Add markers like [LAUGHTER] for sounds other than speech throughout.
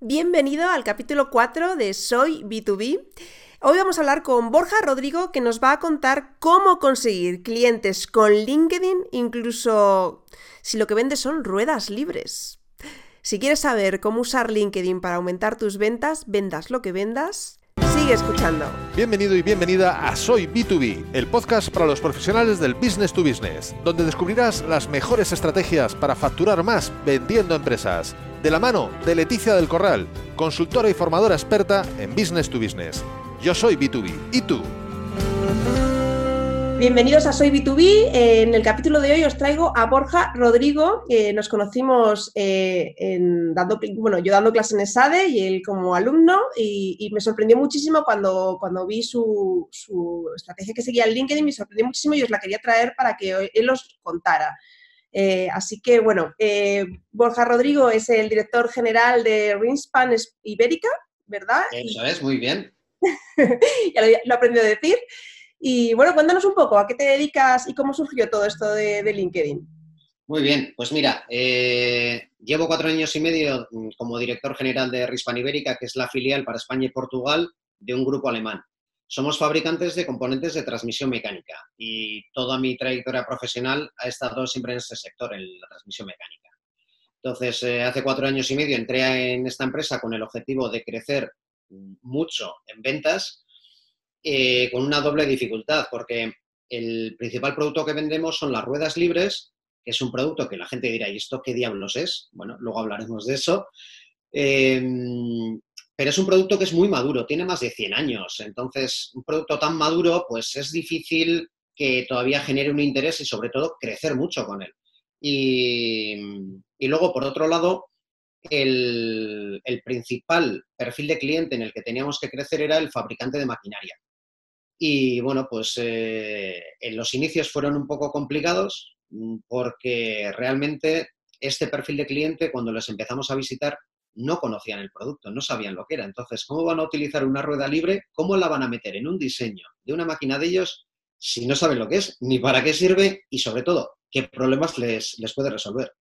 Bienvenido al capítulo 4 de Soy B2B. Hoy vamos a hablar con Borja Rodrigo que nos va a contar cómo conseguir clientes con LinkedIn, incluso si lo que vendes son ruedas libres. Si quieres saber cómo usar LinkedIn para aumentar tus ventas, vendas lo que vendas, escuchando. Bienvenido y bienvenida a Soy B2B, el podcast para los profesionales del business to business, donde descubrirás las mejores estrategias para facturar más vendiendo empresas de la mano de Leticia del Corral, consultora y formadora experta en Business to Business. Yo soy B2B. ¿Y tú? Bienvenidos a Soy B2B. En el capítulo de hoy os traigo a Borja Rodrigo. nos conocimos eh, en dando, bueno, yo dando clases en ESADE y él como alumno y, me sorprendió muchísimo cuando, cuando vi su, su, estrategia que seguía en LinkedIn, me sorprendió muchísimo y os la quería traer para que él os contara. Eh, así que, bueno, eh, Borja Rodrigo es el director general de Rinspan Ibérica, ¿verdad? Eso es, muy bien. [LAUGHS] ya lo, he aprendido a decir. Y bueno, cuéntanos un poco, ¿a qué te dedicas y cómo surgió todo esto de, LinkedIn? Muy bien, pues mira, eh, llevo cuatro años y medio mm, como director general de Rinspan Ibérica, que es la filial para España y Portugal de un grupo alemán. Somos fabricantes de componentes de transmisión mecánica y toda mi trayectoria profesional ha estado siempre en este sector, en la transmisión mecánica. Entonces, eh, hace cuatro años y medio entré en esta empresa con el objetivo de crecer mucho en ventas, eh, con una doble dificultad, porque el principal producto que vendemos son las ruedas libres, que es un producto que la gente dirá, ¿y esto qué diablos es? Bueno, luego hablaremos de eso. Eh, pero es un producto que es muy maduro, tiene más de 100 años. Entonces, un producto tan maduro, pues es difícil que todavía genere un interés y sobre todo crecer mucho con él. Y, luego, por otro lado, el, principal perfil de cliente en el que teníamos que crecer era el fabricante de maquinaria. Y bueno, pues eh, los inicios fueron un poco complicados mm, porque realmente este perfil de cliente, cuando les empezamos a visitar, no conocían el producto, no sabían lo que era. Entonces, ¿cómo van a utilizar una rueda libre? ¿Cómo la van a meter en un diseño de una máquina de ellos si no saben lo que es, ni para qué sirve y sobre todo, qué problemas les, les puede resolver?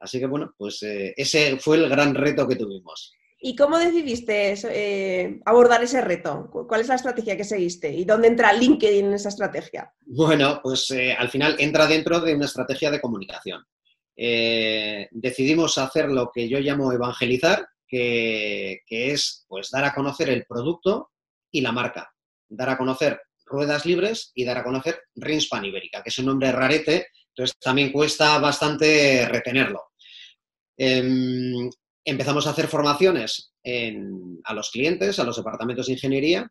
Así que bueno, pues eh, ese fue el gran reto que tuvimos. ¿Y cómo decidiste eh, abordar ese reto? ¿Cuál es la estrategia que seguiste? ¿Y dónde entra LinkedIn en esa estrategia? Bueno, pues eh, al final entra dentro de una estrategia de comunicación. Eh, decidimos hacer lo que yo llamo evangelizar, que, es pues, dar a conocer el producto y la marca, dar a conocer ruedas libres y dar a conocer Rinspan Ibérica, que es un nombre rarete, entonces también cuesta bastante retenerlo. Em, empezamos a hacer formaciones a los clientes, a los departamentos de ingeniería,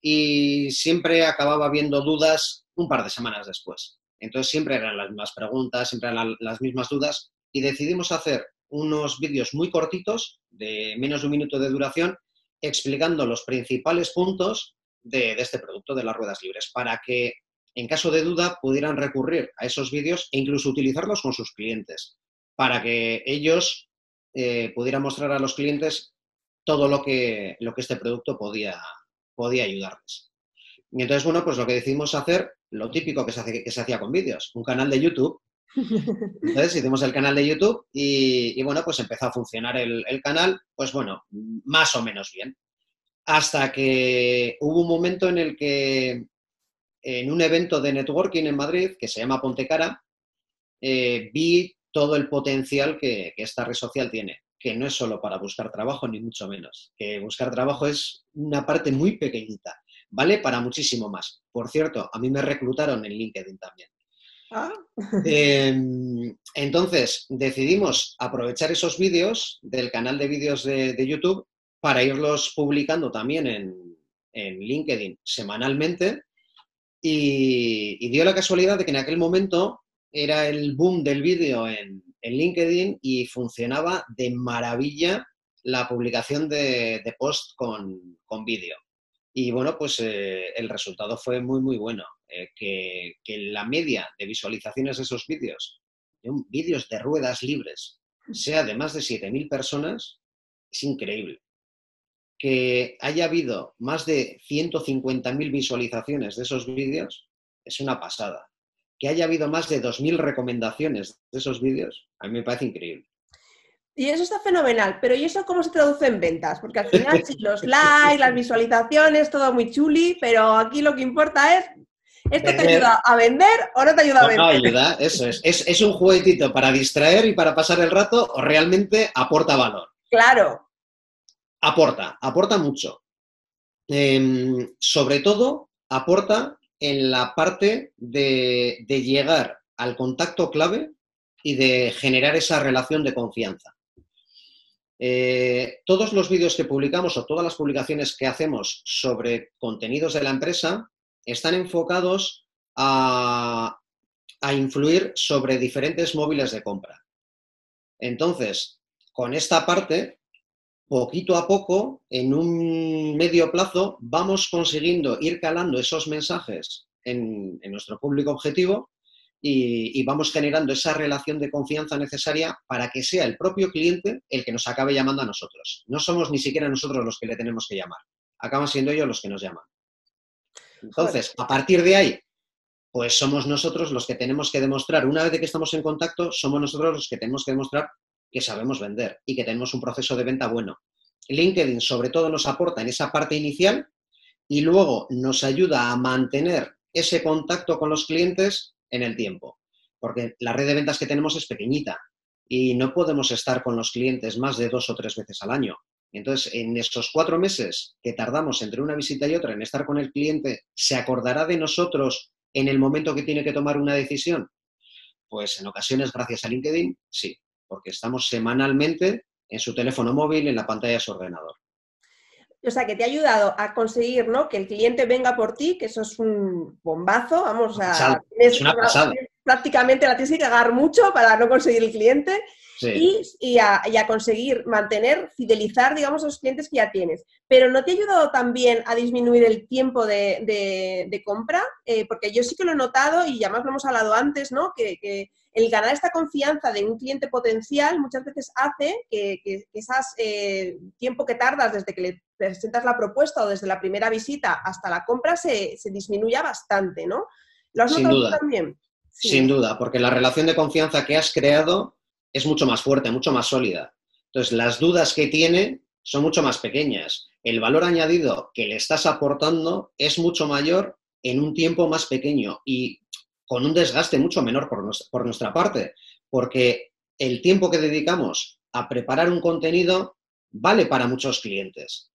y siempre acababa habiendo dudas un par de semanas después. Entonces siempre eran las mismas preguntas, siempre eran las mismas dudas y decidimos hacer unos vídeos muy cortitos, de menos de un minuto de duración, explicando los principales puntos de, este producto de las ruedas libres, para que en caso de duda pudieran recurrir a esos vídeos e incluso utilizarlos con sus clientes, para que ellos eh, pudieran mostrar a los clientes todo lo que, lo que este producto podía, podía ayudarles. Y entonces, bueno, pues lo que decidimos hacer lo típico que se, que se hacía con vídeos, un canal de YouTube. [LAUGHS] Entonces hicimos el canal de YouTube y, bueno, pues empezó a funcionar el, canal, pues bueno, más o menos bien. Hasta que hubo un momento en el que en un evento de networking en Madrid, que se llama Pontecara, eh, vi todo el potencial que, que, esta red social tiene, que no es solo para buscar trabajo, ni mucho menos, que buscar trabajo es una parte muy pequeñita vale para muchísimo más. Por cierto, a mí me reclutaron en LinkedIn también. Ah. Em, entonces, decidimos aprovechar esos vídeos del canal de vídeos de, YouTube para irlos publicando también en, LinkedIn semanalmente y, dio la casualidad de que en aquel momento era el boom del vídeo en, LinkedIn y funcionaba de maravilla la publicación de, post con, con vídeo. Y bueno, pues eh, el resultado fue muy, muy bueno. Eh, que, la media de visualizaciones de esos vídeos, vídeos de ruedas libres, sea de más de 7.000 personas, es increíble. Que haya habido más de 150.000 visualizaciones de esos vídeos, es una pasada. Que haya habido más de 2.000 recomendaciones de esos vídeos, a mí me parece increíble. Y eso está fenomenal, pero ¿y eso cómo se traduce en ventas? Porque al [LAUGHS] final sí, los likes, las visualizaciones, todo muy chuli, pero aquí lo que importa es, ¿esto te ayuda a vender o no te ayuda a vender? No, ayuda, eso es. es. Es un juguetito para distraer y para pasar el rato o realmente aporta valor. Claro. Aporta, aporta mucho. Em, sobre todo, aporta en la parte de llegar al contacto clave y de generar esa relación de confianza. Eh, todos los vídeos que publicamos o todas las publicaciones que hacemos sobre contenidos de la empresa están enfocados a, influir sobre diferentes móviles de compra. Entonces, con esta parte, poquito a poco, en un medio plazo, vamos consiguiendo ir calando esos mensajes en nuestro público objetivo y, vamos generando esa relación de confianza necesaria para que sea el propio cliente el que nos acabe llamando a nosotros. No somos ni siquiera nosotros los que le tenemos que llamar, acaban siendo ellos los que nos llaman. Entonces, a partir de ahí, pues somos nosotros los que tenemos que demostrar, una vez que estamos en contacto, somos nosotros los que tenemos que demostrar que sabemos vender y que tenemos un proceso de venta bueno. LinkedIn sobre todo nos aporta en esa parte inicial y luego nos ayuda a mantener ese contacto con los clientes en el tiempo, porque la red de ventas que tenemos es pequeñita y no podemos estar con los clientes más de dos o tres veces al año. Entonces, en estos cuatro meses que tardamos entre una visita y otra en estar con el cliente, ¿se acordará de nosotros en el momento que tiene que tomar una decisión? Pues en ocasiones, gracias a LinkedIn, sí, porque estamos semanalmente en su teléfono móvil, en la pantalla de su ordenador o sea, que te ha ayudado a conseguir, ¿no? Que el cliente venga por ti, que eso es un bombazo, vamos a... Es una pasada. Prácticamente la tienes que cagar mucho para no conseguir el cliente y, a, conseguir mantener, fidelizar, digamos, a los clientes que ya tienes. Pero ¿no te ha ayudado también a disminuir el tiempo de, compra? Eh, porque yo sí que lo he notado y ya más lo hemos hablado antes, ¿no? Que, el ganar esta confianza de un cliente potencial muchas veces hace que, que ese eh, tiempo que tardas desde que le presentas la propuesta o desde la primera visita hasta la compra se, disminuya bastante, ¿no? ¿Lo has Sin duda. también? Sin duda, porque la relación de confianza que has creado es mucho más fuerte, mucho más sólida. Entonces, las dudas que tiene son mucho más pequeñas. El valor añadido que le estás aportando es mucho mayor en un tiempo más pequeño y con un desgaste mucho menor por nuestra, parte, porque el tiempo que dedicamos a preparar un contenido vale para muchos clientes.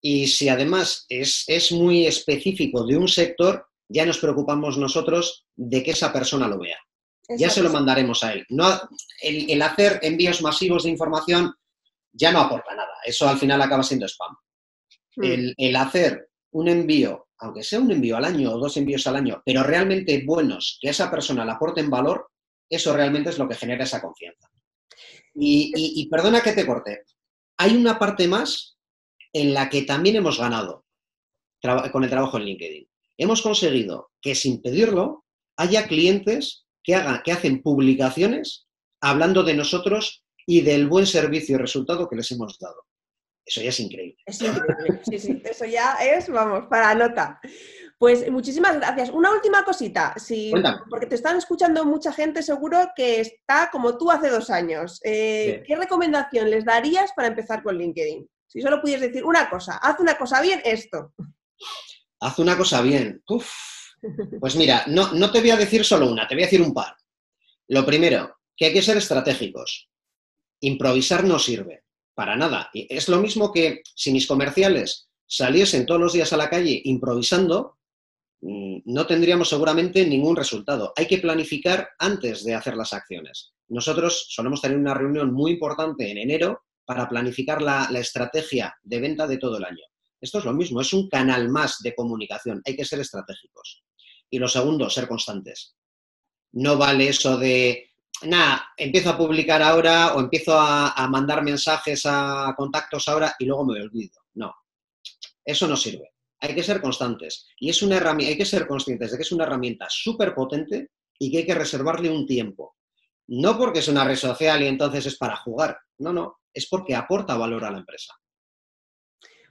Y si además es, muy específico de un sector, ya nos preocupamos nosotros de que esa persona lo vea ya se lo mandaremos a él. No, el, hacer envíos masivos de información ya no aporta nada. Eso al final acaba siendo spam. Hmm. El, hacer un envío, aunque sea un envío al año o dos envíos al año, pero realmente buenos, que a esa persona le aporten valor, eso realmente es lo que genera esa confianza. Y, y perdona que te corte, hay una parte más en la que también hemos ganado con el trabajo en LinkedIn. Hemos conseguido que sin pedirlo haya clientes que, hagan, que hacen publicaciones hablando de nosotros y del buen servicio y resultado que les hemos dado. Eso ya es increíble. Es increíble, sí, sí, eso ya es, vamos, para nota. Pues muchísimas gracias. Una última cosita, porque te están escuchando mucha gente seguro que está como tú hace dos años. Eh, ¿Qué recomendación les darías para empezar con LinkedIn? Si solo pudieras decir una cosa, haz una cosa bien, esto. Haz una cosa bien. Pues mira, no, no te voy a decir solo una, te voy a decir un par. Lo primero, que hay que ser estratégicos. Improvisar no sirve, para nada. Es lo mismo que si mis comerciales saliesen todos los días a la calle improvisando, mm, no tendríamos seguramente ningún resultado. Hay que planificar antes de hacer las acciones. Nosotros solemos tener una reunión muy importante en enero para planificar la, la estrategia de venta de todo el año. Esto es lo mismo, es un canal más de comunicación, hay que ser estratégicos. Y lo segundo, ser constantes. No vale eso de, nada, empiezo a publicar ahora o empiezo a, mandar mensajes a contactos ahora y luego me olvido. No, eso no sirve. Hay que ser constantes. Y es una herramienta, hay que ser conscientes de que es una herramienta súper potente y que hay que reservarle un tiempo. No porque es una red social y entonces es para jugar. No, no, es porque aporta valor a la empresa.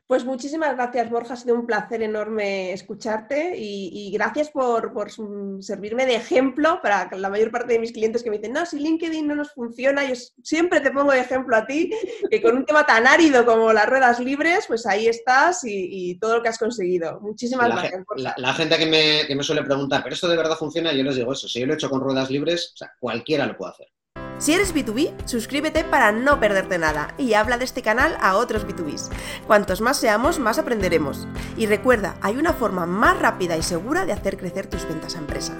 Pues muchísimas gracias, Borja. Ha sido un placer enorme escucharte y, gracias por, servirme de ejemplo para la mayor parte de mis clientes que me dicen, no, si LinkedIn no nos funciona, yo siempre te pongo de ejemplo a ti, que con un tema tan árido como las ruedas libres, pues ahí estás y, todo lo que has conseguido. Muchísimas gracias. la, gente que me, que me, suele preguntar, ¿pero esto de verdad funciona? Yo les digo eso, si yo lo he hecho con ruedas libres, o sea, cualquiera lo puede hacer. Si eres B2B, suscríbete para no perderte nada y habla de este canal a otros B2Bs. Cuantos más seamos, más aprenderemos. Y recuerda, hay una forma más rápida y segura de hacer crecer tus ventas a empresa.